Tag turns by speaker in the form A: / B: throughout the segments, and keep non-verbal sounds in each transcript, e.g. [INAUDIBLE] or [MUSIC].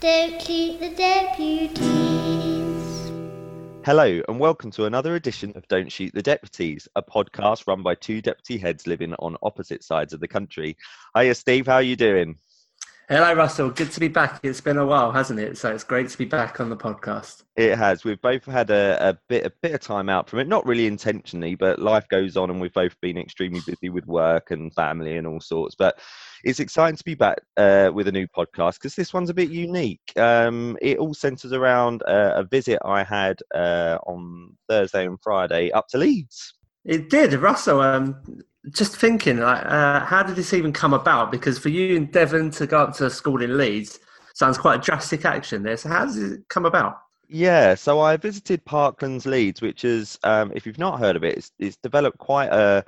A: Don't cheat the deputies.
B: Hello, and welcome to another edition of Don't Shoot the Deputies, a podcast run by two deputy heads living on opposite sides of the country. Hiya, Steve. How are you doing?
C: Hello, Russell. Good to be back. It's been a while, hasn't it? So it's great to be back on the podcast.
B: It has. We've both had a, a bit a bit of time out from it, not really intentionally, but life goes on, and we've both been extremely busy with work and family and all sorts. But it's exciting to be back uh, with a new podcast because this one's a bit unique. Um, it all centres around uh, a visit I had uh, on Thursday and Friday up to Leeds.
C: It did, Russell. Um, just thinking, like, uh, how did this even come about? Because for you and Devon to go up to a school in Leeds sounds quite a drastic action there. So how does it come about?
B: Yeah, so I visited Parklands Leeds, which is, um, if you've not heard of it, it's, it's developed quite a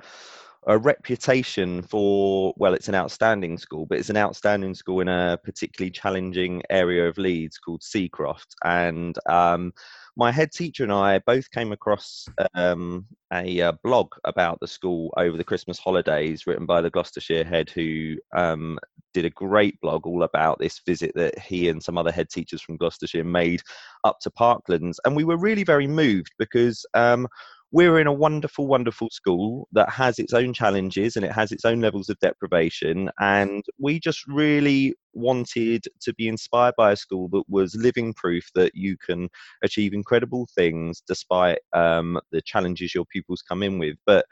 B: a reputation for well it's an outstanding school but it's an outstanding school in a particularly challenging area of leeds called seacroft and um, my head teacher and I both came across um, a uh, blog about the school over the Christmas holidays, written by the Gloucestershire head, who um, did a great blog all about this visit that he and some other head teachers from Gloucestershire made up to Parklands. And we were really very moved because um, we're in a wonderful, wonderful school that has its own challenges and it has its own levels of deprivation. And we just really wanted to be inspired by a school that was living proof that you can achieve incredible things despite um, the challenges your pupils come in with. But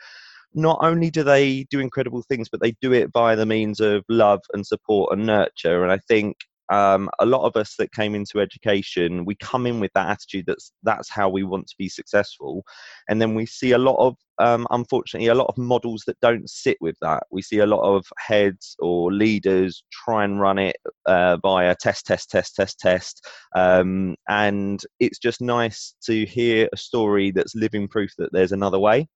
B: not only do they do incredible things, but they do it by the means of love and support and nurture. And I think um, a lot of us that came into education, we come in with that attitude that's that's how we want to be successful, and then we see a lot of, um, unfortunately, a lot of models that don't sit with that. We see a lot of heads or leaders try and run it uh, via test, test, test, test, test, um, and it's just nice to hear a story that's living proof that there's another way.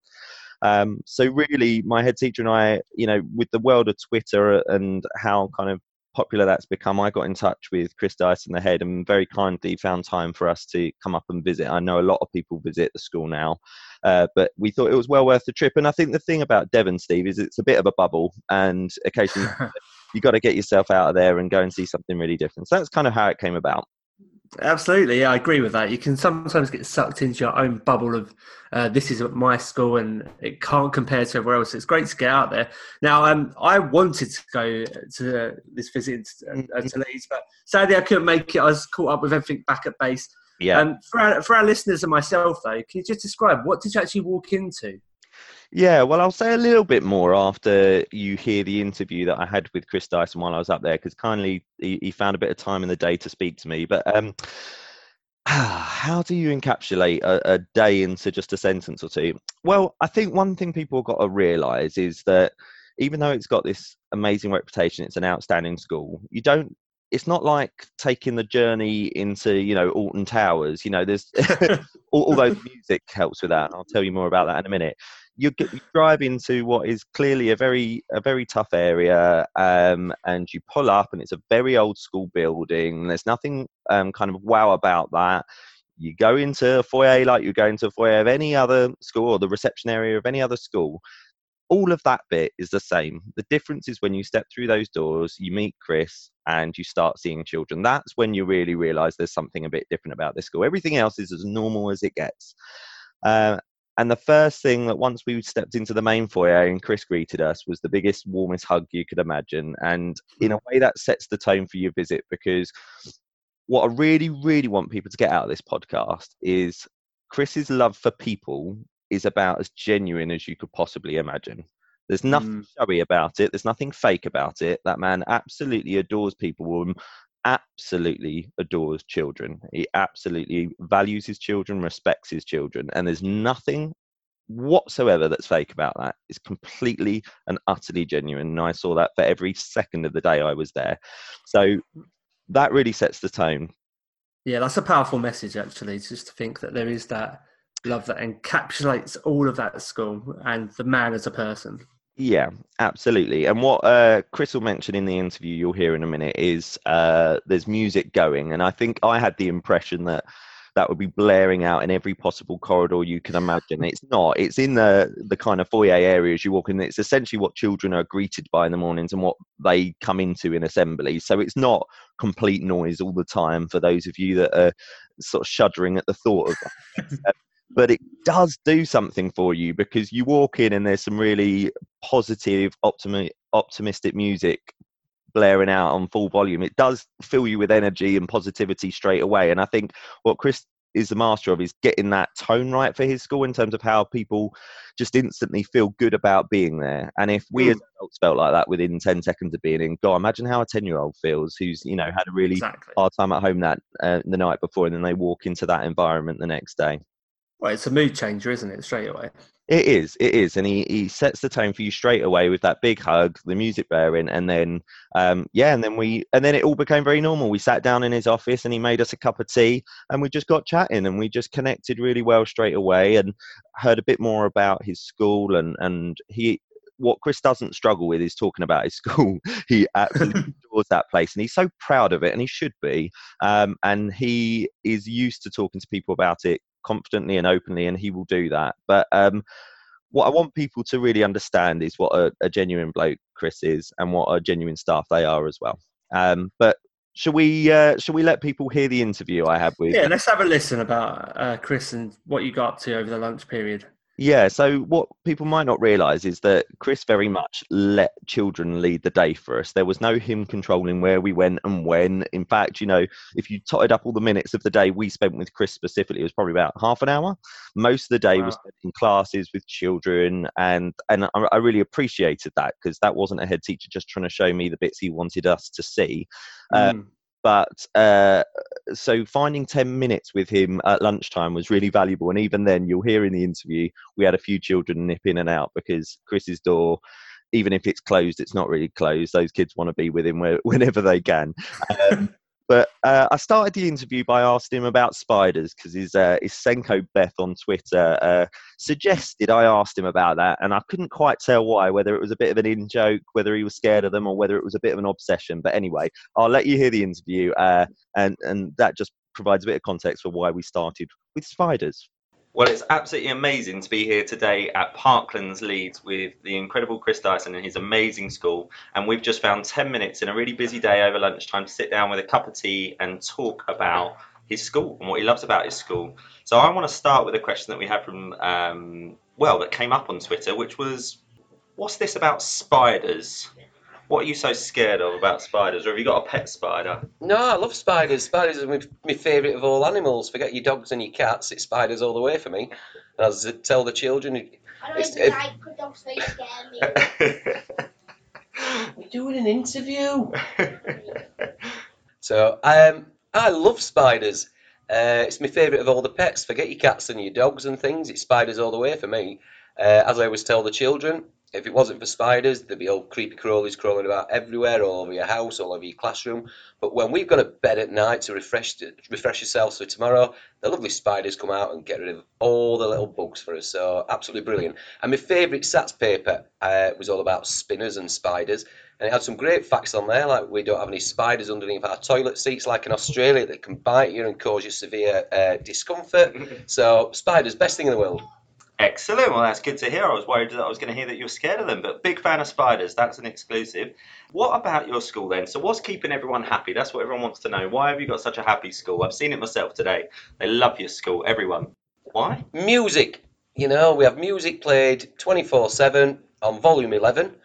B: Um, so really, my head teacher and I, you know, with the world of Twitter and how kind of popular that's become, I got in touch with Chris Dyson, the head, and very kindly found time for us to come up and visit. I know a lot of people visit the school now, uh, but we thought it was well worth the trip. And I think the thing about Devon, Steve, is it's a bit of a bubble, and occasionally [LAUGHS] you got to get yourself out of there and go and see something really different. So that's kind of how it came about.
C: Absolutely, yeah, I agree with that. You can sometimes get sucked into your own bubble of uh, this is my school and it can't compare to everywhere else. It's great to get out there. Now, um, I wanted to go to this visit uh, mm-hmm. to Leeds, but sadly I couldn't make it. I was caught up with everything back at base.
B: Yeah.
C: Um, for our, for our listeners and myself, though, can you just describe what did you actually walk into?
B: Yeah, well, I'll say a little bit more after you hear the interview that I had with Chris Dyson while I was up there, because kindly he, he, found a bit of time in the day to speak to me. But um, [SIGHS] how do you encapsulate a, a, day into just a sentence or two? Well, I think one thing people have got to realise is that even though it's got this amazing reputation, it's an outstanding school. You don't. It's not like taking the journey into, you know, Alton Towers. You know, there's [LAUGHS] [LAUGHS] although music helps with that. I'll tell you more about that in a minute you, drive into what is clearly a very a very tough area, um, and you pull up, and it's a very old school building. There's nothing um, kind of wow about that. You go into a foyer like you go into a foyer of any other school or the reception area of any other school. All of that bit is the same. The difference is when you step through those doors, you meet Chris, and you start seeing children. That's when you really realise there's something a bit different about this school. Everything else is as normal as it gets. Uh, and the first thing that once we stepped into the main foyer and Chris greeted us was the biggest, warmest hug you could imagine. And in a way, that sets the tone for your visit because what I really, really want people to get out of this podcast is Chris's love for people is about as genuine as you could possibly imagine. There's nothing mm. showy about it. There's nothing fake about it. That man absolutely adores people absolutely adores children. He absolutely values his children, respects his children, and there's nothing whatsoever that's fake about that. It's completely and utterly genuine. And I saw that for every second of the day I was there. So that really sets the tone.
C: Yeah, that's a powerful message actually, just to think that there is that love that encapsulates all of that school and the man as a person.
B: Yeah, absolutely. And what uh, Chris will mention in the interview you'll hear in a minute is uh, there's music going. And I think I had the impression that that would be blaring out in every possible corridor you can imagine. It's not. It's in the the kind of foyer areas you walk in. It's essentially what children are greeted by in the mornings and what they come into in assembly. So it's not complete noise all the time for those of you that are sort of shuddering at the thought of that. [LAUGHS] but it does do something for you because you walk in and there's some really positive, optimi- optimistic music blaring out on full volume. It does fill you with energy and positivity straight away. And I think what Chris is the master of is getting that tone right for his school in terms of how people just instantly feel good about being there. And if we
C: Mm.
B: as adults felt like that within 10 seconds of being in, God, imagine how a 10 year old feels who's, you know, had a really
C: Exactly.
B: hard time at home that uh, the night before and then they walk into that environment the next day.
C: Well, it's a mood changer, isn't it? Straight away.
B: It is, it is, and he, he sets the tone for you straight away with that big hug, the music bearing, and then um, yeah, and then we and then it all became very normal. We sat down in his office and he made us a cup of tea, and we just got chatting and we just connected really well straight away, and heard a bit more about his school and and he. What Chris doesn't struggle with is talking about his [LAUGHS] school. He absolutely [LAUGHS] adores that place, and he's so proud of it, and he should be. Um, and he is used to talking to people about it confidently and openly, and he will do that. But um, what I want people to really understand is what a, a genuine bloke Chris is, and what a genuine staff they are as well. Um, but shall we? Uh, shall we let people hear the interview I had with?
C: Yeah, let's have a listen about uh, Chris and what you got up to over the lunch period.
B: Yeah, so what people might not realise is that Chris very much let children lead the day for us. There was no him controlling where we went and when. In fact, you know, if you totted up all the minutes of the day we spent with Chris specifically, it was probably about half an hour. Most of the day was
C: Wow.
B: spent in classes with children, and and I, I really appreciated that because that wasn't a head teacher just trying to show me the bits he wanted us to see. Uh,
C: Mm.
B: But uh, so finding 10 minutes with him at lunchtime was really valuable and even then you'll hear in the interview we had a few children nip in and out because chris's door even if it's closed it's not really closed those kids want to be with him [LAUGHS] whenever they can. Um, but uh, I started the interview by asking him about spiders because his, uh, his SENCo Beth on Twitter uh, suggested I asked him about that, and I couldn't quite tell why. Whether it was a bit of an in joke, whether he was scared of them, or whether it was a bit of an obsession. But anyway, I'll let you hear the interview, uh, and and that just provides a bit of context for why we started with spiders. Well, it's absolutely amazing to be here today at Parklands Leeds with the incredible Chris Dyson and his amazing school. And we've just found 10 minutes in a really busy day over lunchtime to sit down with a cup of tea and talk about his school and what he loves about his school. So I want to start with a question that we had from, um, well, that came up on Twitter, which was, what's this about spiders? What are you so scared of about spiders? Or have you got a pet spider?
D: No, I love spiders. Spiders are my, my favourite of all animals. Forget your dogs and your cats, it's spiders all the way for me. And as I tell the children,
A: I don't even like dogs, they scare me. [LAUGHS]
D: we're doing an interview. [LAUGHS] So um, I love spiders. Uh, it's my favourite of all the pets. Forget your cats and your dogs and things. It's spiders all the way for me. Uh, as I always tell the children, if it wasn't for spiders, there'd be old creepy crawlies crawling about everywhere, all over your house, all over your classroom. But when we've gone to bed at night to refresh refresh yourself for tomorrow, the lovely spiders come out and get rid of all the little bugs for us. So absolutely brilliant. And my favourite SATs paper uh, was all about spinners and spiders. And it had some great facts on there, like we don't have any spiders underneath our toilet seats, like in Australia, that can bite you and cause you severe uh, discomfort. [LAUGHS] So, spiders, best thing in the world.
B: Excellent. Well, that's good to hear. I was worried that I was going to hear that you're scared of them, but big fan of spiders. That's an exclusive. What about your school then? So, what's keeping everyone happy? That's what everyone wants to know. Why have you got such a happy school? I've seen it myself today. They love your school, everyone. Why?
D: Music. You know, we have music played 24 7 on volume 11.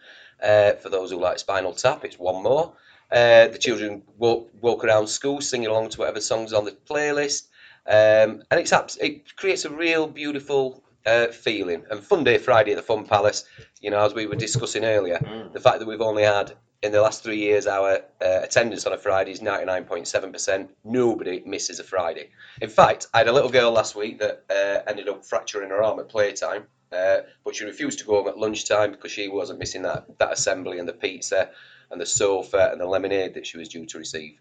D: Uh, for those who like Spinal Tap, it's one more. Uh, the children walk, walk around school singing along to whatever songs on the playlist. Um, and it's it creates a real beautiful uh, feeling. And Fun Day Friday at the Fun Palace, you know, as we were discussing earlier,
B: Mm.
D: the fact that we've only had in the last three years our uh, attendance on a Friday is 99.7%. Nobody misses a Friday. In fact, I had a little girl last week that uh, ended up fracturing her arm at playtime, uh, but she refused to go home at lunchtime because she wasn't missing that, that assembly and the pizza and the sofa and the lemonade that she was due to receive.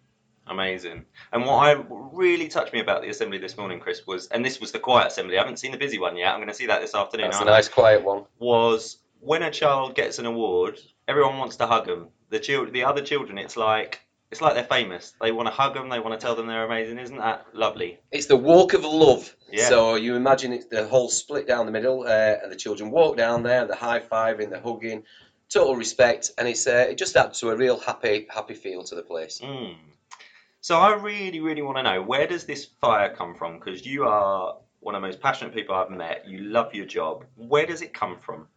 B: Amazing. And what I really touched me about the assembly this morning, Chris, was, and this was the quiet assembly. I haven't seen the busy one yet. I'm going to see that this afternoon.
D: That's a
B: I?
D: nice quiet one.
B: was when a child gets an award, everyone wants to hug them. The children, the other children, it's like It's like they're famous. They want to hug them. They want to tell them they're amazing. Isn't that lovely?
D: It's the walk of love.
B: Yeah.
D: So you imagine it's the whole split down the middle, uh, and the children walk down there, the high fiving, the hugging, total respect, and it's uh, it just adds to a real happy happy feel to the place.
B: Mm. So I really, really want to know where does this fire come from? Because you are one of the most passionate people I've met. You love your job. Where does it come from?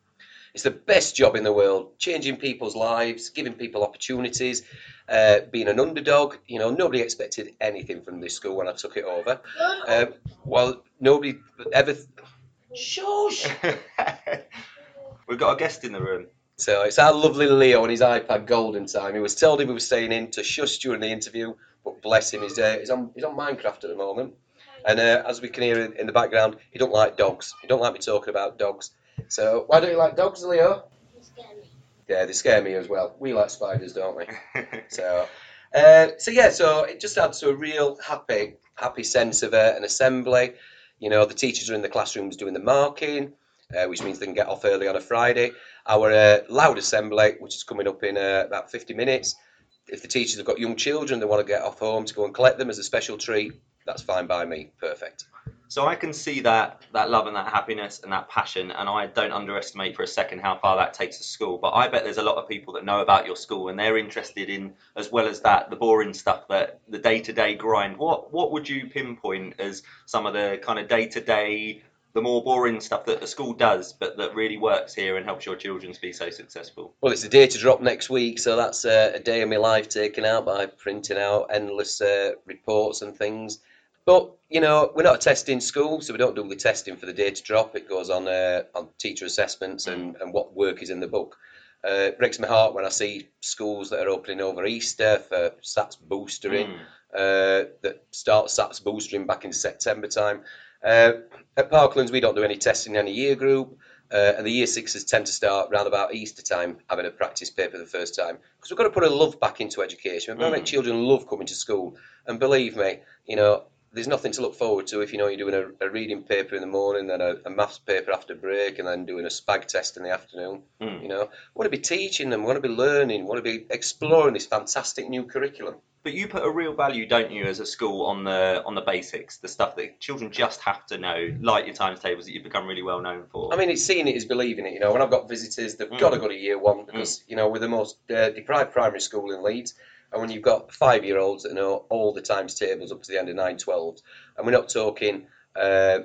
D: It's the best job in the world, changing people's lives, giving people opportunities, uh, being an underdog. You know, nobody expected anything from this school when I took it over. Um, well, nobody ever. Shush. [LAUGHS]
B: We've got a guest in the room.
D: So it's our lovely Leo on his iPad golden time. He was told he was staying in to shush during the interview, but bless him, he's, uh, he's on he's on Minecraft at the moment. And uh, as we can hear in, in the background, he don't like dogs. He don't like me talking about dogs. So why don't you like dogs, Leo?
A: You scare me.
D: Yeah, they scare me as well. We like spiders, don't we? [LAUGHS] So, uh, so yeah, so it just adds to a real happy, happy sense of uh, an assembly. You know, the teachers are in the classrooms doing the marking, uh, which means they can get off early on a Friday. Our uh, loud assembly, which is coming up in uh, about 50 minutes. If the teachers have got young children, they want to get off home to go and collect them as a special treat. That's fine by me. Perfect.
B: So I can see that that love and that happiness and that passion, and I don't underestimate for a second how far that takes a school. But I bet there's a lot of people that know about your school and they're interested in, as well as that, the boring stuff, that the day-to-day grind. What what would you pinpoint as some of the kind of day-to-day, the more boring stuff that the school does, but that really works here and helps your children to be so successful?
D: Well, it's a data drop next week, so that's uh, a day of my life taken out by printing out endless uh, reports and things. But you know, we're not a testing school, so we don't do the testing for the data drop. It goes on uh, on teacher assessments and, and what work is in the book. Uh, it breaks my heart when I see schools that are opening over Easter for SATS boostering,
B: Mm.
D: uh, that start SATS boostering back in September time. Uh, at Parklands, we don't do any testing in any year group, uh, and the year sixes tend to start round about Easter time having a practice paper the first time because we've got to put a love back into education. We've got to make children love coming to school, and believe me, you know. There's nothing to look forward to if you know you're doing a, a reading paper in the morning, then a, a maths paper after break, and then doing a spag test in the afternoon.
B: Mm.
D: You know, want to be teaching them, want to be learning, want to be exploring this fantastic new curriculum.
B: But you put a real value, don't you, as a school on the on the basics, the stuff that children just have to know, like your times tables that you've become really well known for.
D: I mean, it's seeing it is believing it. You know, when I've got visitors, they've
B: Mm.
D: got to go to year one because you know we're the most uh, deprived primary school in Leeds, and when you've got five-year-olds that know all the times tables up to the end of nine twelves, and we're not talking. Uh,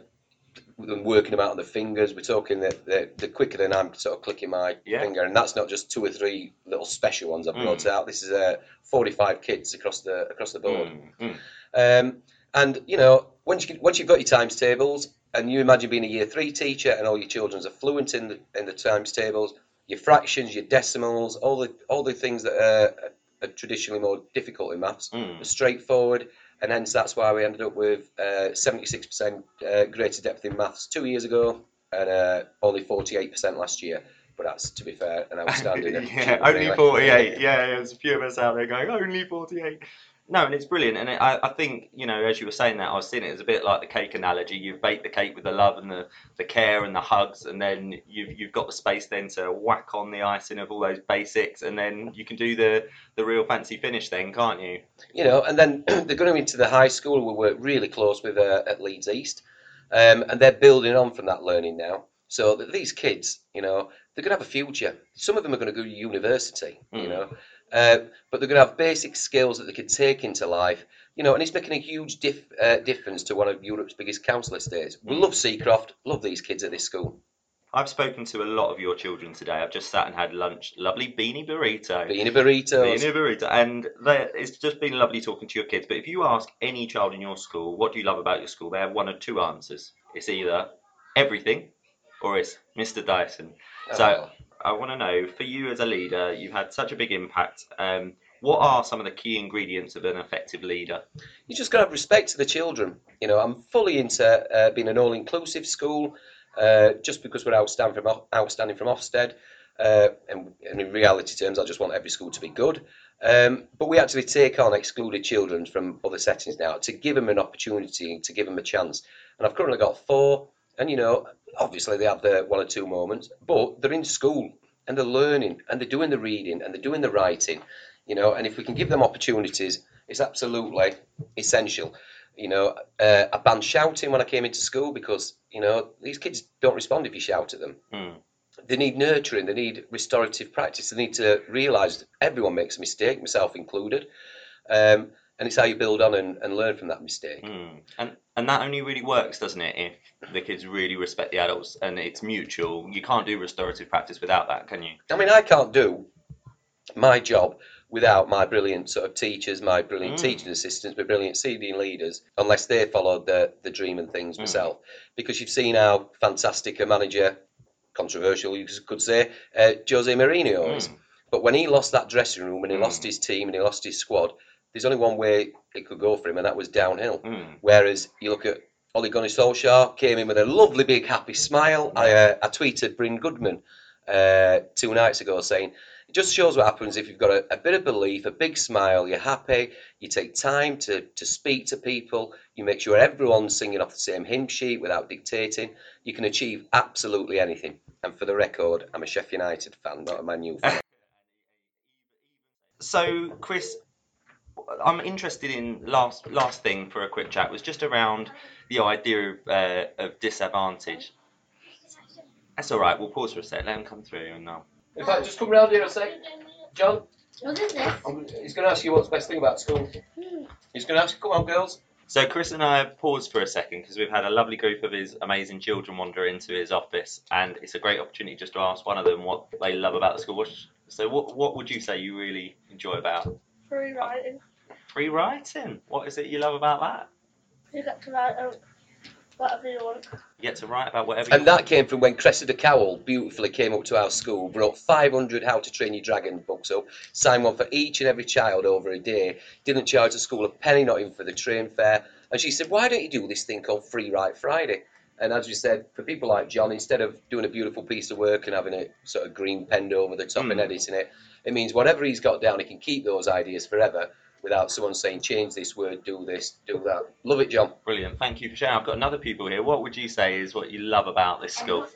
D: them working them out on the fingers. We're talking that the, the quicker than I'm sort of clicking my
B: Yeah.
D: finger, and that's not just two or three little special ones I've
B: Mm.
D: brought out. This is uh, 45 kids across the across the board.
B: Mm, mm.
D: Um, and you know, once you once you've got your times tables, and you imagine being a year three teacher, and all your children are fluent in the in the times tables, your fractions, your decimals, all the all the things that are, are traditionally more difficult in maths,
B: Mm.
D: straightforward, and hence that's why we ended up with uh, 76% uh, greater depth in maths two years ago, and uh, only 48% last year. But that's, to be fair, an [LAUGHS] outstanding.
B: yeah, only
D: really.
B: 48. [LAUGHS] Yeah, there's a few of us out there going, only 48. No, and it's brilliant. And it, I, I think, you know, as you were saying that, I was seeing it as a bit like the cake analogy. You've baked the cake with the love and the, the care and the hugs, and then you've, you've got the space then to whack on the icing of all those basics, and then you can do the, the real fancy finish then, can't you?
D: you know, and then [CLEARS THROAT] they're going into the high school. We work really close with uh, at Leeds East, um, and they're building on from that learning now. So that these kids, you know, they're going to have a future. Some of them are going to go to university, you
B: Mm.
D: know, uh, but they're going to have basic skills that they can take into life, you know, and it's making a huge uh, difference to one of Europe's biggest council estates. We love Seacroft, love these kids at this school.
B: I've spoken to a lot of your children today. I've just sat and had lunch. Lovely beanie burrito.
D: Beanie burrito.
B: Beanie burrito. And it's just been lovely talking to your kids. But if you ask any child in your school, what do you love about your school? They have one or two answers. It's either everything or it's Mr. Dyson. So
D: Oh.
B: I want to know, for you as a leader, you've had such a big impact. Um, what are some of the key ingredients of an effective leader?
D: you just got to have respect to the children. You know, I'm fully into uh, being an all-inclusive school. Uh, just because we're outstanding from outstanding from Ofsted, uh, and, and in reality terms, I just want every school to be good. Um, but we actually take on excluded children from other settings now to give them an opportunity, to give them a chance. And I've currently got four, and you know, obviously they have their one or two moments, but they're in school and they're learning and they're doing the reading and they're doing the writing. you know. And if we can give them opportunities, it's absolutely essential. You know, uh, I banned shouting when I came into school because you know these kids don't respond if you shout at them.
B: Mm.
D: They need nurturing. They need restorative practice. They need to realise everyone makes a mistake, myself included. Um, and it's how you build on and, and learn from that mistake.
B: Mm. And and that only really works, doesn't it? If the kids really respect the adults and it's mutual. You can't do restorative practice without that, can you?
D: I mean, I can't do my job without my brilliant sort of teachers, my brilliant
B: Mm.
D: teaching assistants, my brilliant senior leaders, unless they followed the, the dream and things
B: Mm.
D: myself. Because you've seen how fantastic a manager, controversial you could say, uh, Jose Mourinho is.
B: Mm.
D: But when he lost that dressing room and he
B: Mm.
D: lost his team and he lost his squad, there's only one way it could go for him, and that was downhill.
B: Mm.
D: Whereas you look at Ole Gunnar Solskjaer, came in with a lovely big happy smile. I, uh, I tweeted Bryn Goodman uh, two nights ago saying, it just shows what happens if you've got a, a bit of belief, a big smile, you're happy, you take time to, to speak to people, you make sure everyone's singing off the same hymn sheet without dictating, you can achieve absolutely anything. And for the record, I'm a Sheffield United fan, not a Man U fan. [LAUGHS]
B: So, Chris, I'm interested in last last thing for a quick chat was just around the idea of, uh, of disadvantage. That's all right. We'll pause for a sec. Let him come through, and uh,
D: In fact, just come round here a sec. John,
A: What is this?
D: he's going to ask you what's the best thing about school. He's going to ask you, come on, girls.
B: So Chris and I have paused for a second because we've had a lovely group of his amazing children wander into his office, and it's a great opportunity just to ask one of them what they love about the school. So, what what would you say you really enjoy about
A: Free writing.
B: free writing? What is it you love about that?
A: You get to write out whatever you want.
B: You get to write about whatever. you want.
D: And that came from when Cressida Cowell beautifully came up to our school, brought 500 How to Train Your Dragon books up, signed one for each and every child over a day, didn't charge the school a penny, not even for the train fare. And she said, Why don't you do this thing called Free Write Friday? And as you said, for people like John, instead of doing a beautiful piece of work and having it sort of green penned over the top and
B: Mm.
D: editing it, it means whatever he's got down, he can keep those ideas forever without someone saying, change this word, do this, do that. Love it, John.
B: Brilliant. Thank you for sharing. I've got another pupil here. What would you say is what you love about this school?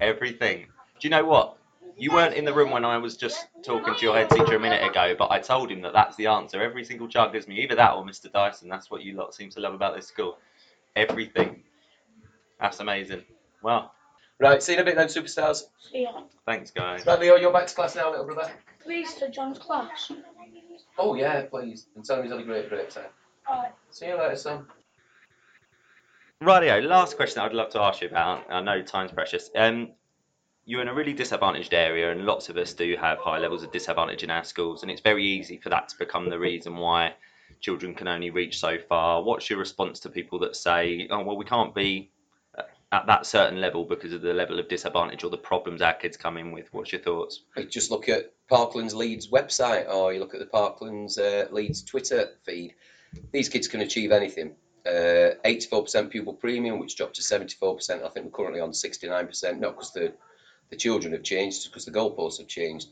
B: Everything. Do you know what? You weren't in the room when I was just talking to your head teacher a minute ago, but I told him that that's the answer. Every single child gives me either that or Mr. Dyson. That's what you lot seem to love about this school. Everything. That's amazing. Well,
D: Right, see you in a bit then, superstars.
A: See ya.
B: thanks, guys.
D: Right, Leo, you're back to class now, little brother.
A: Please to John's class.
D: Oh yeah, please. And tell him he's had a great break time.
A: Alright.
D: See you later, son.
B: Rightio, last question I'd love to ask you about. I know time's precious. Um, you're in a really disadvantaged area, and lots of us do have high levels of disadvantage in our schools, and it's very easy for that to become the reason why children can only reach so far. What's your response to people that say, "Oh, well, we can't be at that certain level because of the level of disadvantage or the problems our kids come in with"? What's your thoughts?
D: You just look at Parklands Leeds website, or you look at the Parklands uh, Leeds Twitter feed. These kids can achieve anything. Uh, 84% pupil premium, which dropped to 74%. I think we're currently on 69%, not because the the children have changed, just because the goalposts have changed.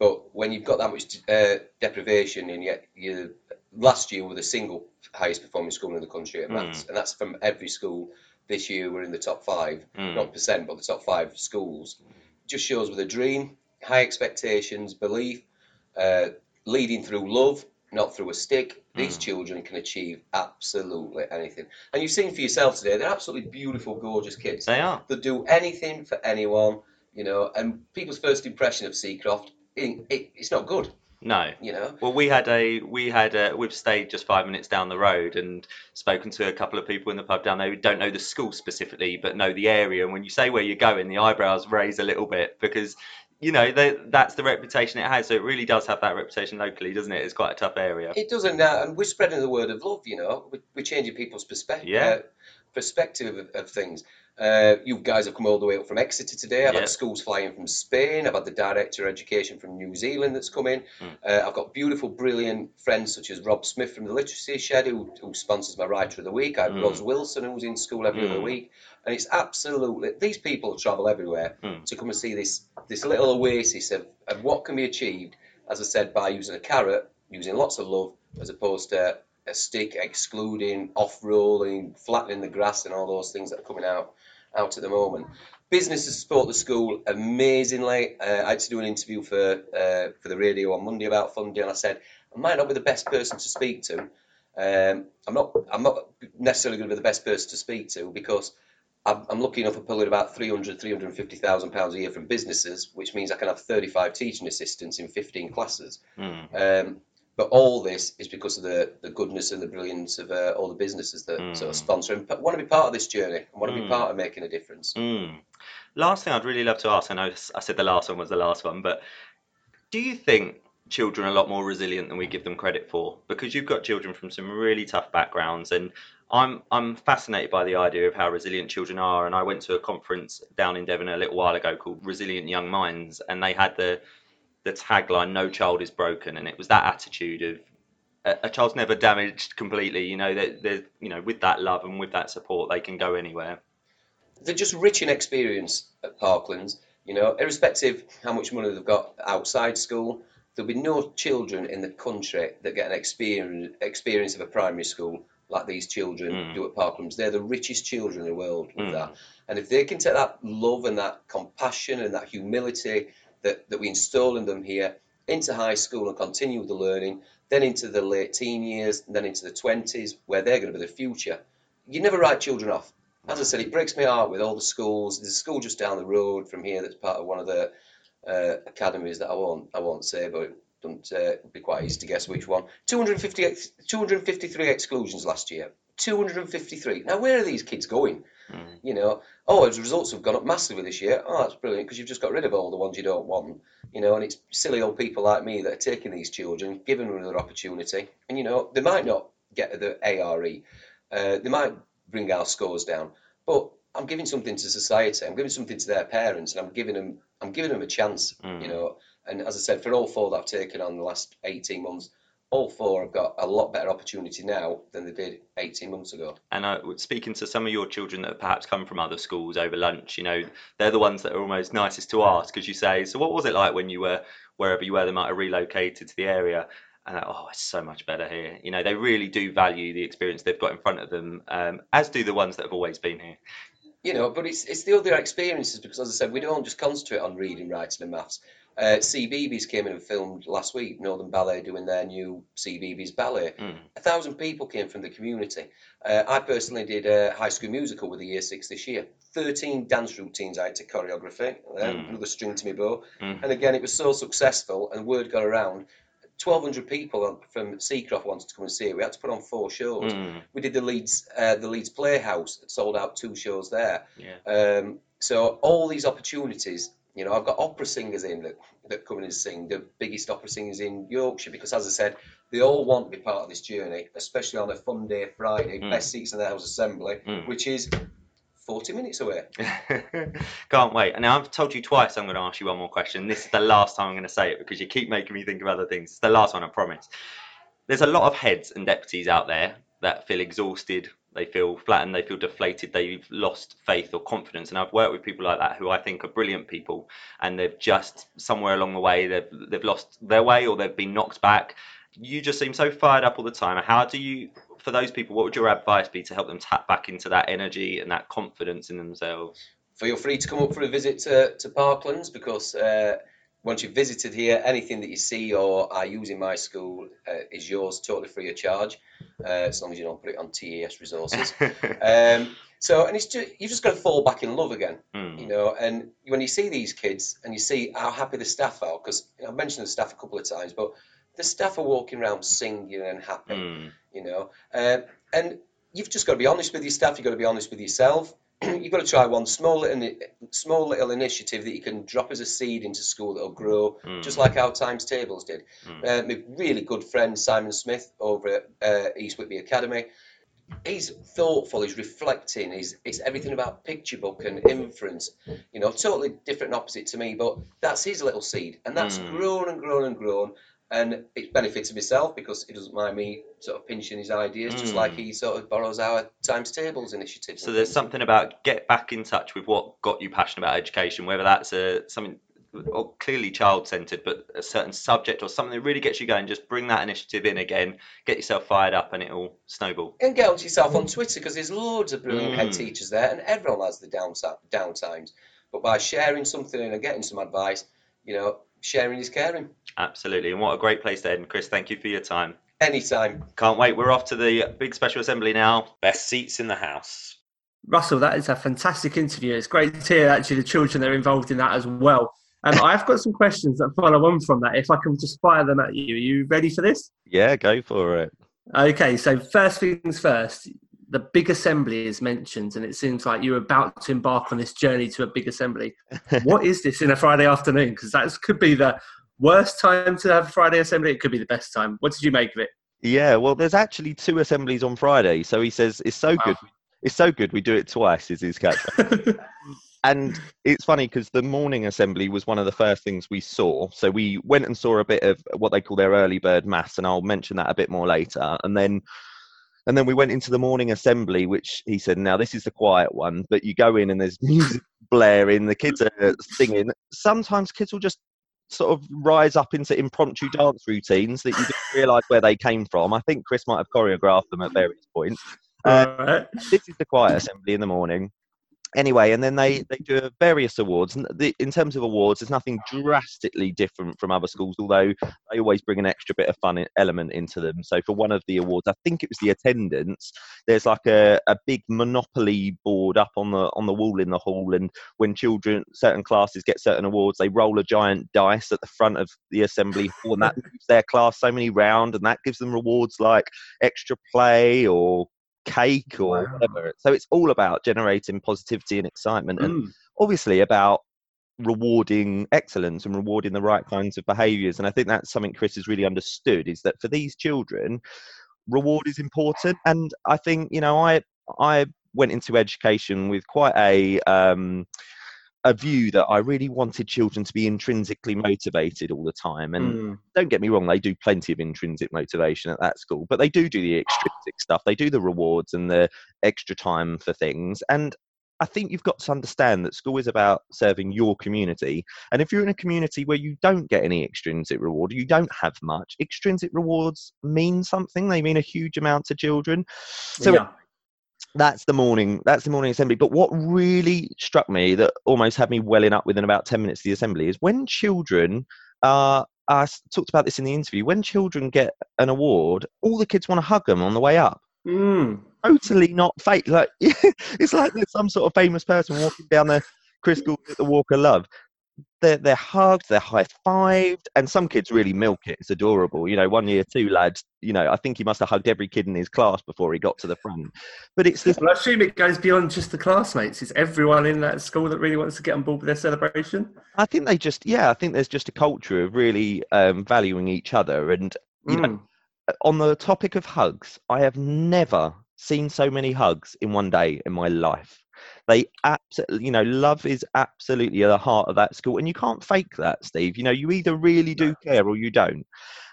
D: But when you've got that much uh, deprivation, and yet you last year were the single highest performing school in the country at
B: Mm.
D: maths, and that's from every school. This year we're in the top five,
B: Mm.
D: not percent, but the top five schools. Just shows with a dream, high expectations, belief, uh, leading through love, not through a stick. These
B: Mm.
D: children can achieve absolutely anything. And you've seen for yourself today, they're absolutely beautiful, gorgeous kids.
B: They are.
D: They'll do anything for anyone, you know. And people's first impression of Seacroft, it, it, it's not good,
B: No.
D: you know.
B: Well, we had a we had a we've stayed just five minutes down the road and spoken to a couple of people in the pub down there who don't know the school specifically but know the area. And when you say where you're going, the eyebrows raise a little bit because you know they, that's the reputation it has. So it really does have that reputation locally, doesn't it? It's quite a tough area.
D: It doesn't now, and we're spreading the word of love. You know, we're, we're changing people's perspective.
B: Yeah.
D: Uh, perspective of, of things. Uh, you guys have come all the way up from Exeter today. I've
B: Yeah.
D: had schools flying from Spain. I've had the director of education from New Zealand that's come in.
B: Mm.
D: Uh, I've got beautiful, brilliant friends such as Rob Smith from the Literacy Shed, who, who sponsors my Writer of the Week. I have
B: Mm.
D: Ros Wilson, who's in school every other
B: Mm.
D: week. And it's absolutely, these people travel everywhere
B: Mm.
D: to come and see this, this little oasis of, of what can be achieved, as I said, by using a carrot, using lots of love, as opposed to a stick, excluding, off rolling, flattening the grass, and all those things that are coming out out at the moment. businesses support the school amazingly. Uh, I had to do an interview for uh, for the radio on Monday about funding, and I said I might not be the best person to speak to. Um, I'm not. I'm not necessarily going to be the best person to speak to because I'm, I'm lucky enough to pull in about 300, 350,000 pounds a year from businesses, which means I can have 35 teaching assistants in 15 classes.
B: Mm.
D: Um, but all this is because of the, the goodness and the brilliance of uh, all the businesses that sort of
B: Mm.
D: sponsor and want to be part of this journey and want to
B: Mm.
D: be part of making a difference.
B: Mm. Last thing I'd really love to ask, I know I said the last one was the last one, but do you think children are a lot more resilient than we give them credit for? Because you've got children from some really tough backgrounds, and I'm I'm fascinated by the idea of how resilient children are. And I went to a conference down in Devon a little while ago called Resilient Young Minds, and they had the the tagline "No child is broken," and it was that attitude of a, a child's never damaged completely. You know that they, you know with that love and with that support, they can go anywhere.
D: They're just rich in experience at Parklands. You know, irrespective how much money they've got outside school, there'll be no children in the country that get an experience experience of a primary school like these children
B: Mm.
D: do at Parklands. They're the richest children in the world with
B: Mm.
D: that. And if they can take that love and that compassion and that humility that, that we install in them here into high school and continue the learning, then into the late teen years, and then into the 20s, where they're going to be the future, you never write children off. As I said, it breaks my heart with all the schools. There's a school just down the road from here that's part of one of the uh, academies that I won't I won't say, but don't uh, be quite easy to guess which one. 250, 253 exclusions last year. 253. Now, where are these kids going?
B: Mm.
D: You know, oh, his results have gone up massively this year. Oh, that's brilliant because you've just got rid of all the ones you don't want. You know, and it's silly old people like me that are taking these children, giving them another opportunity. And you know, they might not get the ARE, uh, they might bring our scores down, but I'm giving something to society. I'm giving something to their parents, and I'm giving them, I'm giving them a chance.
B: Mm.
D: You know, and as I said, for all four that I've taken on the last 18 months, all four have got a lot better opportunity now than they did 18 months ago.
B: And uh, speaking to some of your children that have perhaps come from other schools over lunch, you know, they're the ones that are almost nicest to ask because you say, so what was it like when you were wherever you were? They might have relocated to the area. And oh, it's so much better here. You know, they really do value the experience they've got in front of them, um, as do the ones that have always been here.
D: you know, but it's it's the other experiences because, as I said, we don't just concentrate on reading, writing, and maths. Uh, CBeebies came in and filmed last week, Northern Ballet doing their new CBeebies ballet.
B: Mm.
D: A thousand people came from the community. Uh, I personally did a high school musical with the year six this year. 13 dance routines I had to choreography,
B: Mm.
D: another string to my bow.
B: Mm.
D: And again, it was so successful and word got around. 1,200 people from Seacroft wanted to come and see it. We had to put on four shows.
B: Mm.
D: We did the Leeds, uh, the Leeds Playhouse, it sold out two shows there.
B: Yeah.
D: Um, so all these opportunities, you know, I've got opera singers in that, that come in and sing, the biggest opera singers in Yorkshire, because as I said, they all want to be part of this journey, especially on a fun day Friday,
B: Mm.
D: best seats in the House Assembly,
B: Mm.
D: which is 40 minutes away. [LAUGHS]
B: Can't wait. And now I've told you twice I'm going to ask you one more question. This is the last time I'm going to say it because you keep making me think of other things. It's the last one, I promise. There's a lot of heads and deputies out there that feel exhausted, they feel flattened, they feel deflated, they've lost faith or confidence. And I've worked with people like that who I think are brilliant people, and they've just somewhere along the way they've they've lost their way or they've been knocked back. You just seem so fired up all the time. How do you, for those people, what would your advice be to help them tap back into that energy and that confidence in themselves?
D: Feel free to come up for a visit to, to Parklands because uh, once you've visited here, anything that you see or use in my school uh, is yours totally free of charge, uh, as long as you don't put it on TES resources. [LAUGHS] um, so, and it's just, you've just got to fall back in love again,
B: Mm.
D: you know. And when you see these kids and you see how happy the staff are, because you know, I've mentioned the staff a couple of times, but the staff are walking around singing and happy,
B: Mm.
D: you know. Um, and you've just got to be honest with your staff. You've got to be honest with yourself. [CLEARS THROAT] you've got to try one small little, small little initiative that you can drop as a seed into school that'll grow,
B: Mm.
D: just like our times tables did.
B: Mm.
D: Uh, my really good friend Simon Smith over at uh, East Whitley Academy. He's thoughtful. He's reflecting. He's it's everything about picture book and inference. You know, totally different and opposite to me, but that's his little seed, and that's
B: Mm.
D: grown and grown and grown. And it benefits myself because he doesn't mind me sort of pinching his ideas, just
B: Mm.
D: like he sort of borrows our times tables initiatives.
B: So there's something about get back in touch with what got you passionate about education, whether that's a something or clearly child centered, but a certain subject or something that really gets you going. Just bring that initiative in again, get yourself fired up, and it'll snowball.
D: and get onto yourself on Twitter because there's loads of brilliant head
B: Mm.
D: teachers there, and everyone has the down down times. but by sharing something and getting some advice, you know, sharing is caring.
B: Absolutely. And what a great place to end. Chris, thank you for your time.
D: Anytime.
B: Can't wait. We're off to the big special assembly now. Best seats in the house.
C: Russell, that is a fantastic interview. It's great to hear actually the children that are involved in that as well. Um, I've got some questions that follow on from that. If I can just fire them at you, are you ready for this?
B: Yeah, go for it.
C: Okay, so first things first, the big assembly is mentioned, and it seems like you're about to embark on this journey to a big assembly. [LAUGHS] what is this in a Friday afternoon? Because that could be the worst time to have a Friday assembly. It could be the best time. What did you make of it?
B: Yeah, well, there's actually two assemblies on Friday. So he says it's so
C: Wow.
B: good. It's so good. We do it twice. Is his catchphrase. [LAUGHS] and it's funny because the morning assembly was one of the first things we saw. So we went and saw a bit of what they call their early bird mass, and I'll mention that a bit more later. And then, and then we went into the morning assembly, which he said, "Now this is the quiet one." But you go in and there's music [LAUGHS] blaring, the kids are singing. Sometimes kids will just sort of rise up into impromptu dance routines that you didn't realise where they came from. I think Chris might have choreographed them at various points. Uh,
C: right.
B: this is the quiet assembly in the morning. Anyway, and then they, they do various awards. And the, in terms of awards, there's nothing drastically different from other schools, although they always bring an extra bit of fun element into them. So for one of the awards, I think it was the attendance. There's like a, a big monopoly board up on the on the wall in the hall, and when children certain classes get certain awards, they roll a giant dice at the front of the assembly hall, and that [LAUGHS] moves their class so many round, and that gives them rewards like extra play or cake or
C: Wow.
B: whatever. So it's all about generating positivity and excitement, and
C: Mm.
B: obviously about rewarding excellence and rewarding the right kinds of behaviours. And I think that's something Chris has really understood is that for these children, reward is important. And I think you know, I I went into education with quite a um, a view that I really wanted children to be intrinsically motivated all the time. And
C: Mm.
B: don't get me wrong, they do plenty of intrinsic motivation at that school, but they do do the extrinsic stuff. They do the rewards and the extra time for things. And I think you've got to understand that school is about serving your community. And if you're in a community where you don't get any extrinsic reward, you don't have much, extrinsic rewards mean something. They mean a huge amount to children. So
C: yeah.
B: That's the morning that's the morning assembly. But what really struck me that almost had me welling up within about 10 minutes of the assembly is when children uh I s- talked about this in the interview when children get an award all the kids want to hug them on the way up.
C: Mm.
B: totally not fake like [LAUGHS] it's like there's some sort of famous person walking down the chris calls at the walk of love they're, they're hugged, they're high fived, and some kids really milk it. It's adorable. You know, one year two lads, you know, I think he must have hugged every kid in his class before he got to the front. But it's this
C: Well, I assume it goes beyond just the classmates. It's everyone in that school that really wants to get on board with their celebration.
B: I think they just, yeah, I think there's just a culture of really um, valuing each other. And you know,
C: Mm.
B: on the topic of hugs, I have never seen so many hugs in one day in my life. They absolutely, you know, love is absolutely at the heart of that school, and you can't fake that, Steve. You know, you either really do care or you don't.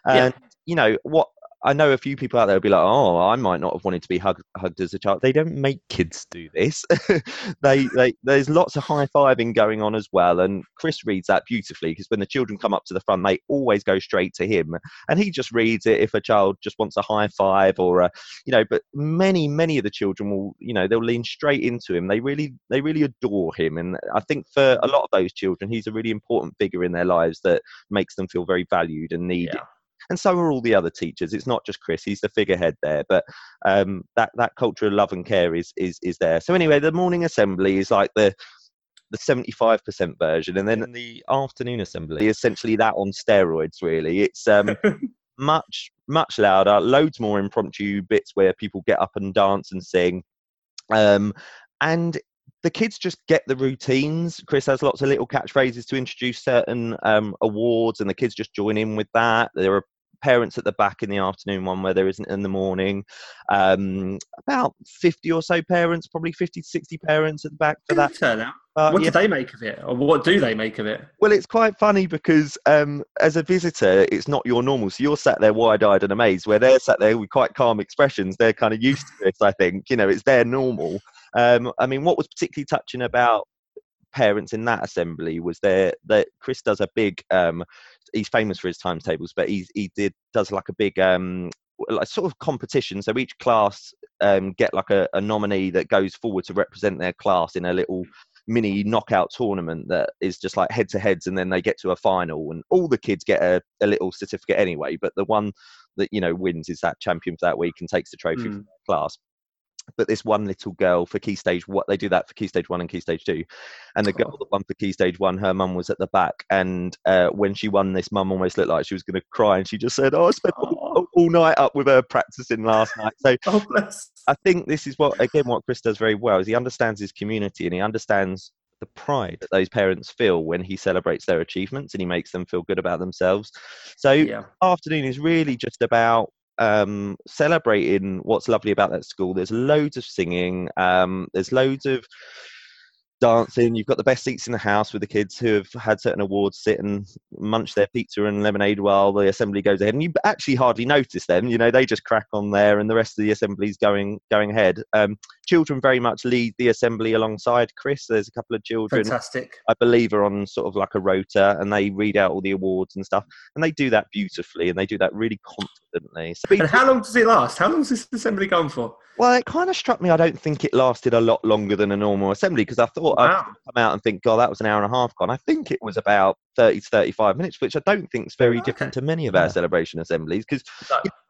C: Yeah.
B: And you know what? I know a few people out there will be like, "Oh, I might not have wanted to be hugged, hugged as a child." They don't make kids do this. [LAUGHS] they, they, there's lots of high fiving going on as well, and Chris reads that beautifully because when the children come up to the front, they always go straight to him, and he just reads it if a child just wants a high five or a, you know. But many, many of the children will, you know, they'll lean straight into him. They really, they really adore him, and I think for a lot of those children, he's a really important figure in their lives that makes them feel very valued and needed
C: Yeah.
B: And so are all the other teachers. It's not just Chris; he's the figurehead there. But um, that that culture of love and care is is is there. So anyway, the morning assembly is like the the seventy five percent version, and then the afternoon assembly is essentially that on steroids. Really, it's um, [LAUGHS] much much louder, loads more impromptu bits where people get up and dance and sing, um, and the kids just get the routines. Chris has lots of little catchphrases to introduce certain um, awards, and the kids just join in with that. There are parents at the back in the afternoon one where there isn't in the morning. Um, about 50 or so parents, probably 50 to 60 parents at the back for that.
C: Turnout.
B: But,
C: What
B: yeah.
C: do they make of it, or what do they make of it?
B: Well, it's quite funny because um, as a visitor, it's not your normal. So you're sat there wide-eyed and amazed, where they're sat there with quite calm expressions. They're kind of used to this, I think. You know, it's their normal. Um, I mean, what was particularly touching about parents in that assembly was there that Chris does a big. Um, he's famous for his timetables, but he he did does like a big um, like sort of competition. So each class um, get like a, a nominee that goes forward to represent their class in a little mini knockout tournament that is just like head to heads, and then they get to a final, and all the kids get a, a little certificate anyway. But the one that you know wins is that champion for that week and takes the trophy
C: Mm.
B: class. But this one little girl for key stage, what they do that for key stage one and key stage two, and the girl that won for key stage one, her mum was at the back, and uh, when she won, this mum almost looked like she was going to cry, and she just said, "Oh, I spent all, all night up with her practicing last night." So [LAUGHS]
C: Oh.
B: I think this is what again what Chris does very well is he understands his community and he understands the pride that those parents feel when he celebrates their achievements and he makes them feel good about themselves. So
C: Yeah.
B: afternoon is really just about um, celebrating what's lovely about that school. There's loads of singing. Um, there's loads of dancing. You've got the best seats in the house with the kids who have had certain awards sit and munch their pizza and lemonade while the assembly goes ahead. And you actually hardly notice them. You know, they just crack on there, and the rest of the assembly's going going ahead. Um, children very much lead the assembly alongside Chris. There's a couple of children.
C: Fantastic.
B: I believe are on sort of like a rota and they read out all the awards and stuff and they do that beautifully and they do that really confidently. So,
C: And how long does it last? How long is this assembly going for?
B: well, it kind of struck me. I don't think it lasted a lot longer than a normal assembly because I thought I'd come out and think, God, that was an hour and a half gone. I think it was about 30 to 35 minutes, which I don't think is very
C: Okay.
B: different to many of our
C: Yeah.
B: celebration assemblies because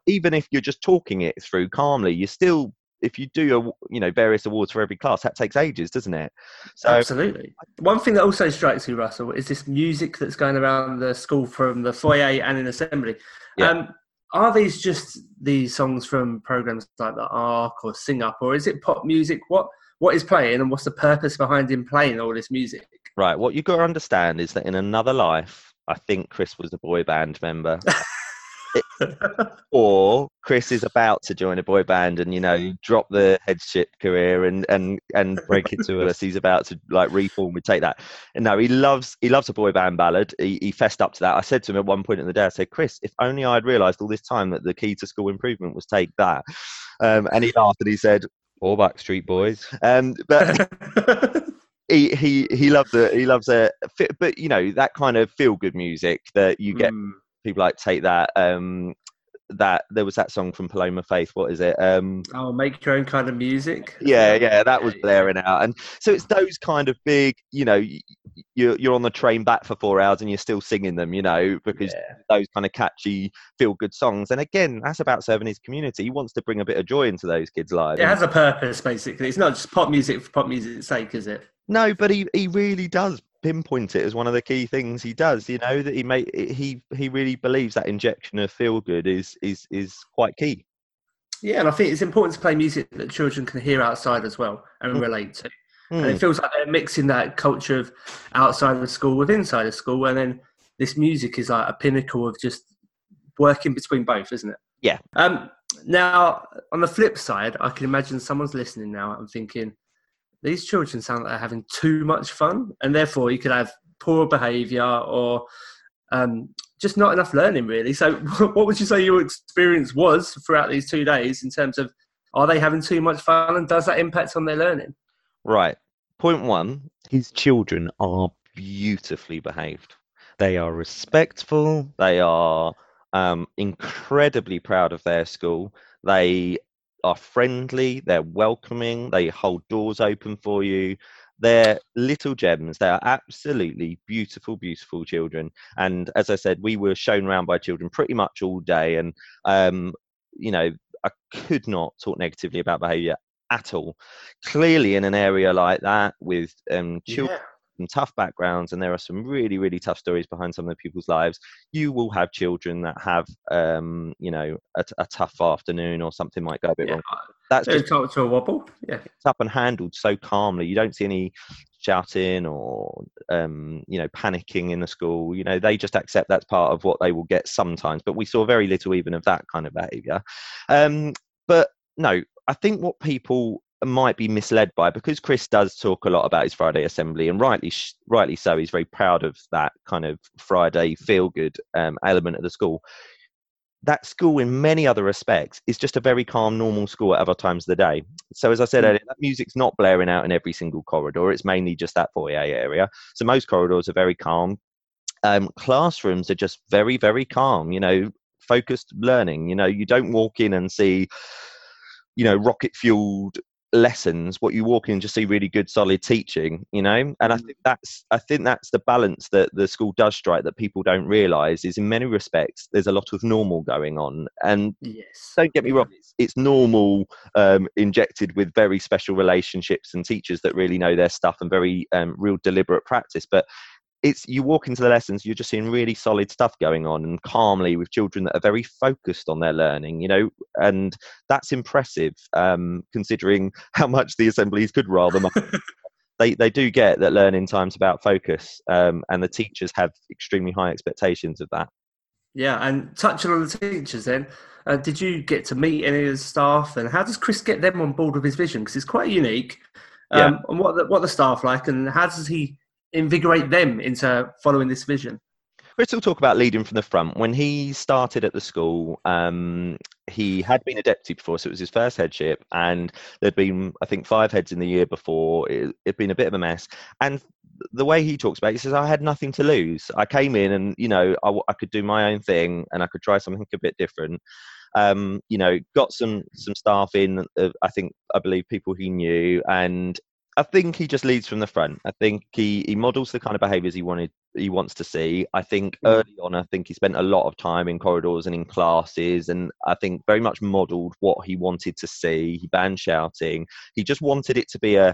B: even if you're just talking it through calmly, you still, if you do, a, you know, various awards for every class, that takes ages, doesn't it? So,
C: Absolutely. One thing that also strikes me, Russell, is this music that's going around the school from the foyer and in assembly.
B: Yeah.
C: Um, are these just these songs from programs like the arc or Sing Up, or is it pop music? What what is playing, and what's the purpose behind him playing all this music?
B: Right. What you've got to understand is that in another life, I think Chris was a boy band member, [LAUGHS] or Chris is about to join a boy band and you know drop the headship career and and and break into us. He's about to like reform. We take that. And no, he loves he loves a boy band ballad. He, he fessed up to that. I said to him at one point in the day, I said, Chris, if only I'd realised all this time that the key to school improvement was take that. Um, and he laughed and he said, "All Backstreet Boys." [LAUGHS] Um, but [LAUGHS] he he he loves it. He loves it. But you know that kind of feel good music that you get
C: Mm.
B: people like take that. Um, that there was that song from Paloma Faith. What is it? Um,
C: Oh, make your own kind of music.
B: yeah, yeah, that was blaring out, and so it's those kind of big. You know, you're you're on the train back for four hours and you're still singing them. You know, because
C: Yeah.
B: those kind of catchy feel good songs. And again, that's about serving his community. He wants to bring a bit of joy into those kids' lives.
C: It has a purpose, basically. It's not just pop music for pop music's sake, is it?
B: No, but he, he really does pinpoint it as one of the key things he does. You know that he made he he really believes that injection of feel good is is is quite key.
C: Yeah, and I think it's important to play music that children can hear outside as well and
B: Mm.
C: relate to.
B: Mm.
C: And it feels like they're mixing that culture of outside of school with inside of school, and then this music is like a pinnacle of just working between both, isn't it?
B: Yeah.
C: Um, now, on the flip side, I can imagine someone's listening now and thinking, these children sound like they're having too much fun, and therefore you could have poor behaviour or um, just not enough learning, really. So, [LAUGHS] what would you say your experience was throughout these two days in terms of are they having too much fun, and does that impact on their learning?
B: Right. Point one: his children are beautifully behaved. They are respectful. They are um, incredibly proud of their school. They are friendly. They're welcoming. They hold doors open for you. They're little gems. They are absolutely beautiful, beautiful children. And as I said, we were shown around by children pretty much all day. And, um, you know, I could not talk negatively about behaviour at all. Clearly, in an area like that with um, children from tough backgrounds, and there are some really, really tough stories behind some of the people's lives. You will have children that have, um, you know, a, a tough afternoon or something might go a bit
C: Yeah.
B: wrong. That's
C: They're
B: just
C: to a wobble. Yeah.
B: picked up and handled so calmly. You don't see any shouting or um, you know panicking in the school. You know they just accept that's part of what they will get sometimes. But we saw very little even of that kind of behaviour. Um, but no, I think what people might be misled by because Chris does talk a lot about his Friday assembly and rightly sh- rightly so. He's very proud of that kind of Friday feel good um, element of the school that school in many other respects is just a very calm normal school at other times of the day so as i said
C: Mm.
B: earlier that music's not blaring out in every single corridor it's mainly just that foyer area so most corridors are very calm um, classrooms are just very very calm you know focused learning you know you don't walk in and see you know rocket fueled lessons what you walk in and just see really good solid teaching you know and i
C: Mm.
B: think that's i think that's the balance that the school does strike that people don't realize is in many respects there's a lot of normal going on and
C: Yes.
B: don't get me wrong it's, it's normal um, injected with very special relationships and teachers that really know their stuff and very um, real deliberate practice but it's you walk into the lessons you're just seeing really solid stuff going on and calmly with children that are very focused on their learning you know and that's impressive um, considering [LAUGHS] how much the assemblies could rather much [LAUGHS] they, they do get that learning time's about focus um, and the teachers have extremely high expectations of that
C: Yeah, and touching on the teachers, then, uh, did you get to meet any of the staff, and how does Chris get them on board with his vision? Because it's quite unique. Um,
B: Yeah.
C: And what the, what the staff like, and how does he invigorate them into following this vision?
B: Chris will talk about leading from the front. When he started at the school, um, he had been a deputy before, so it was his first headship, and there'd been, I think, five heads in the year before. It, it'd been a bit of a mess. And the way he talks about it, he says, I had nothing to lose. I came in and, you know, I could do my own thing and I could try something a bit different. Um, you know, got some some staff in. Uh, I think I believe people he knew, and I think he just leads from the front. I think he he models the kind of behaviours he wanted he wants to see. I think
C: Mm.
B: early on, I think he spent a lot of time in corridors and in classes, and I think very much modelled what he wanted to see. He banned shouting. He just wanted it to be a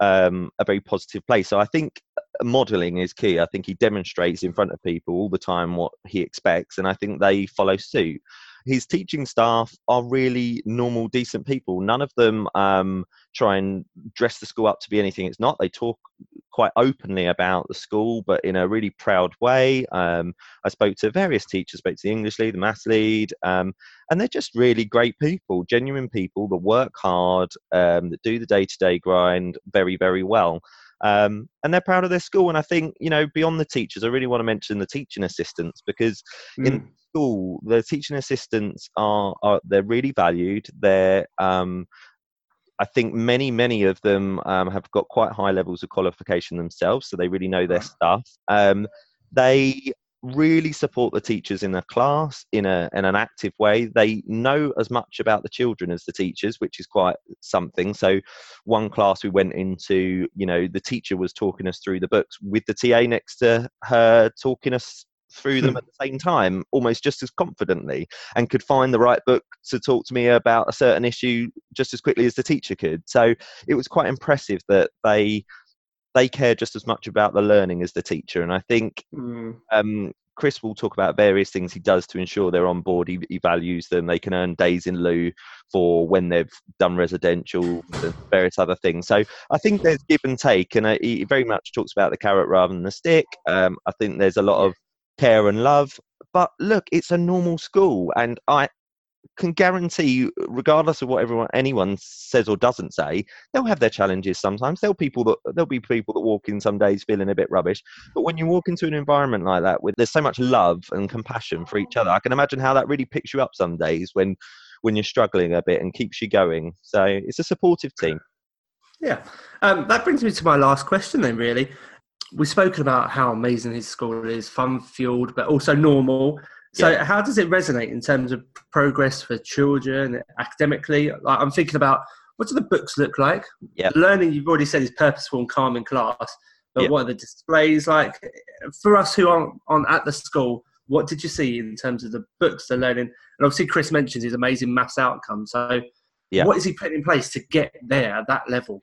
B: um, a very positive place. So I think modelling is key. I think he demonstrates in front of people all the time what he expects, and I think they follow suit. His teaching staff are really normal, decent people. None of them um, try and dress the school up to be anything it's not. They talk quite openly about the school, but in a really proud way. Um, I spoke to various teachers, spoke to the English lead, the maths lead, um, and they're just really great people, genuine people that work hard, um, that do the day to day grind very, very well. Um, and they're proud of their school. And I think, you know, beyond the teachers, I really want to mention the teaching assistants because in school, the teaching assistants are, are they're really valued. They're um, I think many, many of them um, have got quite high levels of qualification themselves, so they really know their stuff. Um, they really support the teachers in a class in a in an active way. They know as much about the children as the teachers, which is quite something. So, one class we went into, you know, the teacher was talking us through the books with the TA next to her, talking us through them hmm. at the same time, almost just as confidently, and could find the right book to talk to me about a certain issue just as quickly as the teacher could. So it was quite impressive that they they care just as much about the learning as the teacher. And I think
C: Mm.
B: um, Chris will talk about various things he does to ensure they're on board. He, he values them. They can earn days in lieu for when they've done residential and various other things. So I think there's give and take, and uh, he very much talks about the carrot rather than the stick. Um, I think there's a lot of care and love. But look, it's a normal school, and I can guarantee, regardless of what everyone anyone says or doesn't say, they'll have their challenges sometimes. There'll people that there'll be people that walk in some days feeling a bit rubbish. But when you walk into an environment like that, with there's so much love and compassion for each other, I can imagine how that really picks you up some days when when you're struggling a bit and keeps you going. So it's a supportive team.
C: Yeah, um, that brings me to my last question. Then, really, we've spoken about how amazing his school is, fun fueled, but also normal. So,
B: Yeah.
C: how does it resonate in terms of progress for children academically? Like, I'm thinking about what do the books look like?
B: Yeah.
C: The learning you've already said is purposeful and calm in class, but
B: Yeah.
C: what are the displays like? For us who aren't on at the school, what did you see in terms of the books, the learning? And obviously, Chris mentions his amazing maths outcome. So,
B: Yeah.
C: what is he putting in place to get there at that level?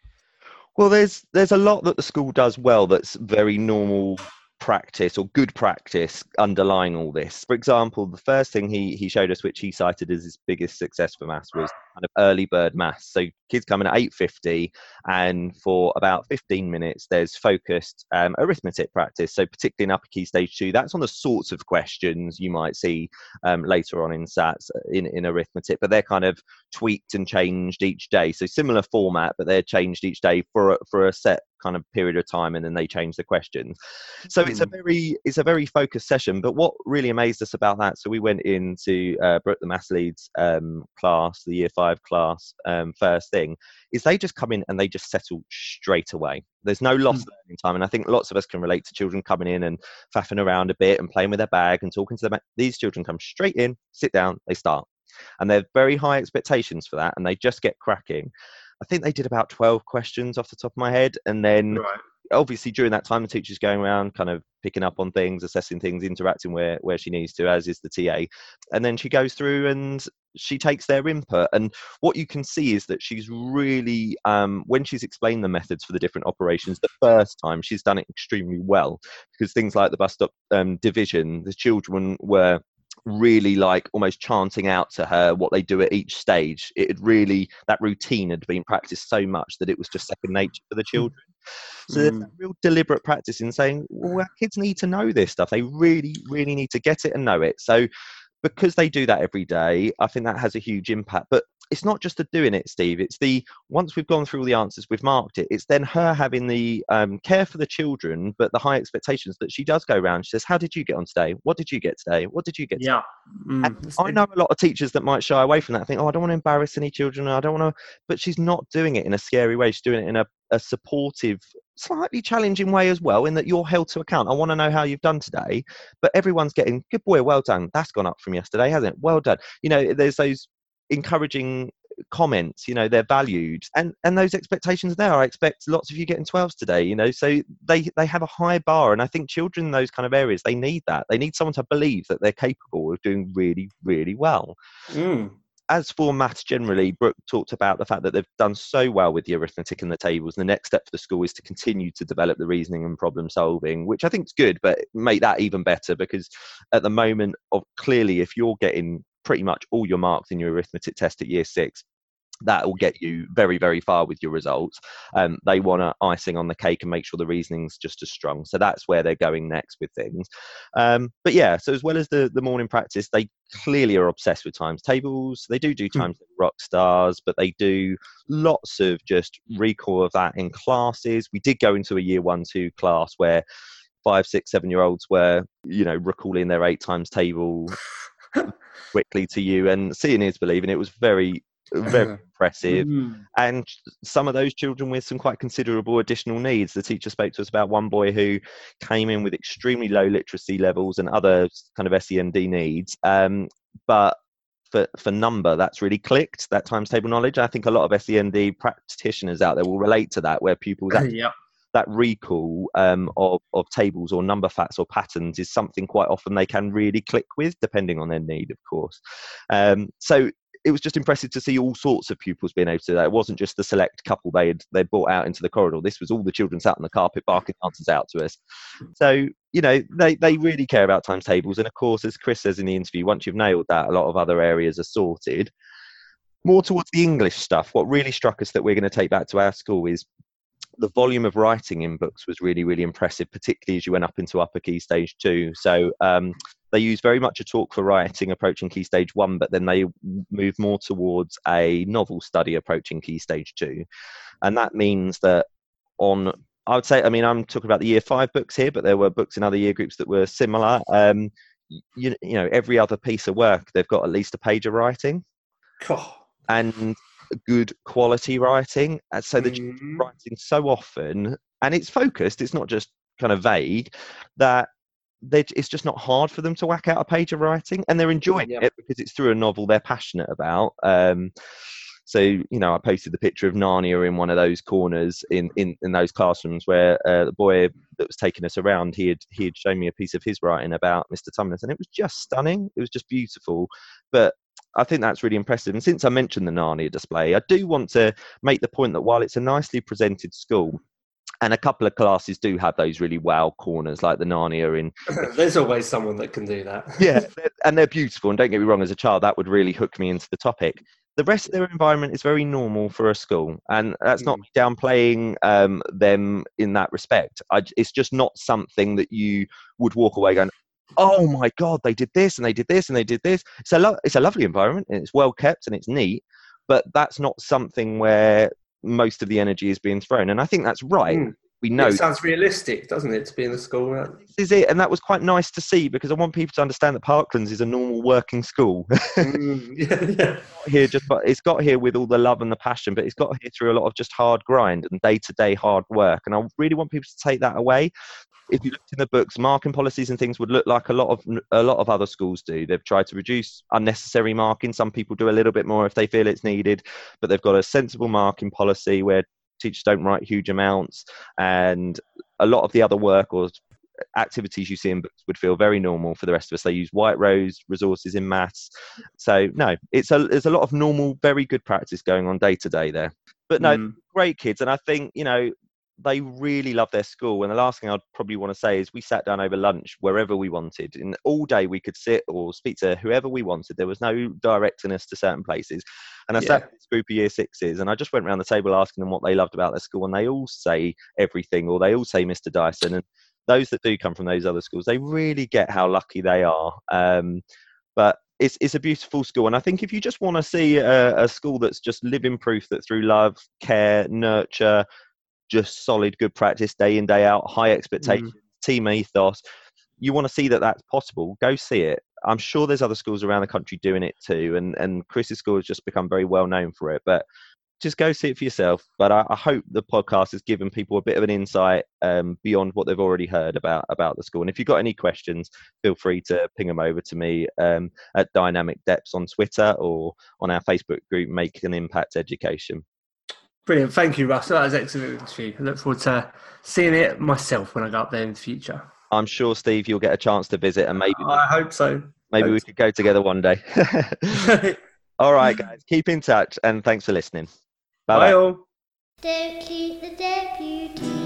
B: Well, there's there's a lot that the school does well that's very normal practice or good practice underlying all this. For example, the first thing he he showed us, which he cited as his biggest success for maths, was kind of early bird maths. So kids come in at eight fifty, and for about fifteen minutes, there's focused um, arithmetic practice. So particularly in upper key stage two, that's on the sorts of questions you might see um, later on in SATs uh, in in arithmetic, but they're kind of tweaked and changed each day. So similar format, but they're changed each day for a, for a set kind of period of time, and then they change the questions. So it's a very it's a very focused session. But what really amazed us about that, so we went into uh, Brooke the maths leads um, class, the year five class, um, first thing is they just come in and they just settle straight away. There's no lost
C: Mm.
B: learning time, and I think lots of us can relate to children coming in and faffing around a bit and playing with their bag and talking to them. These children come straight in, sit down, they start and they have very high expectations for that and they just get cracking I think they did about 12 questions off the top of my head. And then
C: Right.
B: obviously during that time, the teacher's going around kind of picking up on things, assessing things, interacting where, where she needs to, as is the TA. And then she goes through and she takes their input. And what you can see is that she's really, um, when she's explained the methods for the different operations the first time, she's done it extremely well because things like the bus stop um, division, the children were really like almost chanting out to her what they do at each stage. It had really that routine had been practiced so much that it was just second nature for the children. So there's
C: Mm.
B: real deliberate practice in saying, well, our kids need to know this stuff. They really, really need to get it and know it. So because they do that every day, I think that has a huge impact. But it's not just the doing it, Steve. It's the once we've gone through all the answers, we've marked it. It's then her having the um, care for the children, but the high expectations that she does go around. She says, "How did you get on today? What did you get today? What did you get?" today?"
C: Yeah. Mm,
B: And I know a lot of teachers that might shy away from that. Think, "Oh, I don't want to embarrass any children. I don't want to," but she's not doing it in a scary way. She's doing it in a, a supportive, slightly challenging way as well. In that you're held to account. I want to know how you've done today, but everyone's getting good boy, well done. That's gone up from yesterday, hasn't it? Well done. You know, there's those encouraging comments you know they're valued and and those expectations there i expect lots of you getting 12s today you know so they they have a high bar and i think children in those kind of areas they need that they need someone to believe that they're capable of doing really really well
C: Mm.
B: As for maths generally, Brooke talked about the fact that they've done so well with the arithmetic and the tables. The next step for the school is to continue to develop the reasoning and problem solving, which I think is good, but make that even better because at the moment, of clearly, if you're getting pretty much all your marks in your arithmetic test at year six, that will get you very, very far with your results. Um, they want to icing on the cake and make sure the reasoning's just as strong. So that's where they're going next with things. Um, but yeah, so as well as the the morning practice, they clearly are obsessed with times tables. They do do
C: Hmm.
B: times rock stars, but they do lots of just recall of that in classes. We did go into a year one two class where five, six, seven year olds were, you know, recalling their eight times table [LAUGHS] quickly to you, and seeing is believing. It was very, very [LAUGHS] impressive
C: Mm.
B: and some of those children with some quite considerable additional needs. The teacher spoke to us about one boy who came in with extremely low literacy levels and other kind of SEND needs, um, but for, for number, that's really clicked, that times table knowledge. I think a lot of SEND practitioners out there will relate to that, where pupils [CLEARS THROAT] actually
C: yeah.
B: that recall um, of, of tables or number facts or patterns is something quite often they can really click with, depending on their need, of course. Um, so it was just impressive to see all sorts of pupils being able to do that. It wasn't just the select couple they had they brought out into the corridor. This was all the children sat on the carpet barking answers out to us. So you know they they really care about timetables, and of course, as Chris says in the interview, once you've nailed that, a lot of other areas are sorted. More towards the English stuff, what really struck us that we're going to take back to our school is the volume of writing in books was really, really impressive, particularly as you went up into upper key stage two. So um, they use very much a talk for writing approaching key stage one, but then they move more towards a novel study approaching key stage two. And that means that on, I would say, I mean, I'm talking about the year five books here, but there were books in other year groups that were similar. Um, you, you know, every other piece of work, they've got at least a page of writing
C: Oh.
B: and good quality writing. And so the
C: Mm.
B: writing so often and it's focused it's not just kind of vague that it's just not hard for them to whack out a page of writing and they're enjoying
C: Yep.
B: it because it's through a novel they're passionate about um, so you know i posted the picture of narnia in one of those corners in in, in those classrooms where uh, the boy that was taking us around he had he had shown me a piece of his writing about mr tumnus and it was just stunning it was just beautiful but I think that's really impressive. And since I mentioned the Narnia display, I do want to make the point that while it's a nicely presented school, and a couple of classes do have those really wow corners like the Narnia in [LAUGHS]
C: There's always someone that can do that. [LAUGHS]
B: yeah, they're- and they're beautiful. And don't get me wrong, as a child, that would really hook me into the topic. The rest of their environment is very normal for a school, and that's not
C: Mm.
B: downplaying um, them in that respect. I it's just not something that you would walk away going, "Oh my god, they did this and they did this and they did this." It's a lo- it's a lovely environment and it's well kept and it's neat, but that's not something where most of the energy is being thrown. And I think that's right.
C: Mm.
B: We know
C: It sounds realistic, doesn't it, to be in the school? right?
B: this is it, and that was quite nice to see because I want people to understand that Parklands is a normal working school. [LAUGHS]
C: Mm, [LAUGHS] yeah, yeah.
B: here just but it's got here with all the love and the passion but it's got here through a lot of just hard grind and day-to-day hard work and i really want people to take that away if you looked in the books, marking policies and things would look like a lot of a lot of other schools do. They've tried to reduce unnecessary marking. Some people do a little bit more if they feel it's needed, but they've got a sensible marking policy where teachers don't write huge amounts, and a lot of the other work or activities you see in books would feel very normal for the rest of us. They use white rose resources in maths. So no, it's a there's a lot of normal, very good practice going on day to day there. But no,
C: Mm.
B: great kids, and I think you know they really love their school. And the last thing I'd probably want to say is we sat down over lunch wherever we wanted, and all day we could sit or speak to whoever we wanted. There was no directing us to certain places. And I sat
C: Yeah.
B: with this group of year sixes, and I just went around the table asking them what they loved about their school, and they all say everything, or they all say Mr. Dyson. And those that do come from those other schools, they really get how lucky they are. Um, but it's it's a beautiful school, and I think if you just want to see a, a school that's just living proof that through love, care, nurture, just solid good practice day in day out, high expectations, team ethos, you want to see that that's possible. Go see it. I'm sure there's other schools around the country doing it too, and and Chris's school has just become very well known for it. But just go see it for yourself. But I, I hope the podcast has given people a bit of an insight um, beyond what they've already heard about about the school. And if you've got any questions, feel free to ping them over to me um, at Dynamic Deputies on Twitter or on our Facebook group, Make an Impact Education.
C: Brilliant. Thank you, Russ. That was excellent interview. I look forward to seeing it myself when I go up there in the future.
B: I'm sure, Steve, you'll get a chance to visit, and maybe
C: I hope so.
B: maybe we could go together one day. [LAUGHS] All right, guys, keep in touch, and thanks for listening. Bye
C: Bye
B: bye.
C: all.
A: Don't keep the deputy.